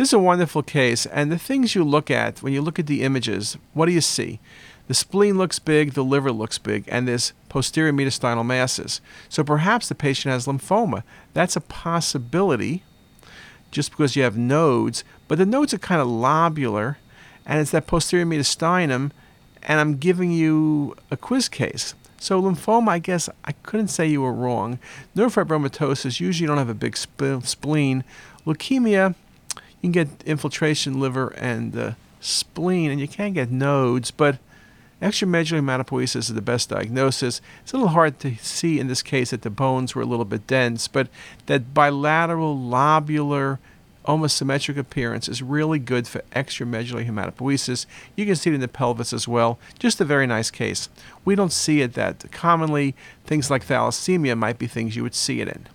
This is a wonderful case, and the things you look at when you look at the images, what do you see? The spleen looks big, the liver looks big, and there's posterior mediastinal masses. So perhaps the patient has lymphoma. That's a possibility just because you have nodes, but the nodes are kind of lobular, and it's that posterior mediastinum, and I'm giving you a quiz case. So lymphoma, I guess I couldn't say you were wrong. Neurofibromatosis, usually you don't have a big sp- spleen. Leukemia, you can get infiltration liver and uh, spleen, and you can get nodes, but extramedullary hematopoiesis is the best diagnosis. It's a little hard to see in this case that the bones were a little bit dense, but that bilateral lobular almost symmetric appearance is really good for extramedullary hematopoiesis. You can see it in the pelvis as well. Just a very nice case. We don't see it that commonly. Things like thalassemia might be things you would see it in.